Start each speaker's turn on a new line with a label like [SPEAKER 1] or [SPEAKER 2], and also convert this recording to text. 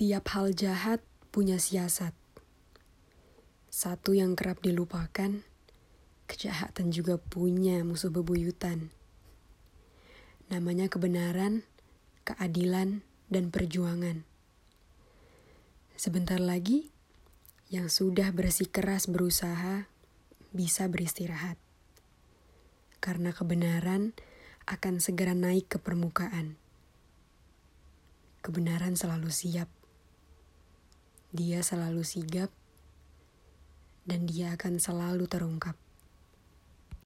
[SPEAKER 1] Setiap hal jahat punya siasat. Satu yang kerap dilupakan, kejahatan juga punya musuh bebuyutan. Namanya kebenaran, keadilan, dan perjuangan. Sebentar lagi, yang sudah bersikeras berusaha bisa beristirahat. Karena kebenaran akan segera naik ke permukaan kebenaran selalu siap. Dia selalu sigap, dan dia akan selalu terungkap.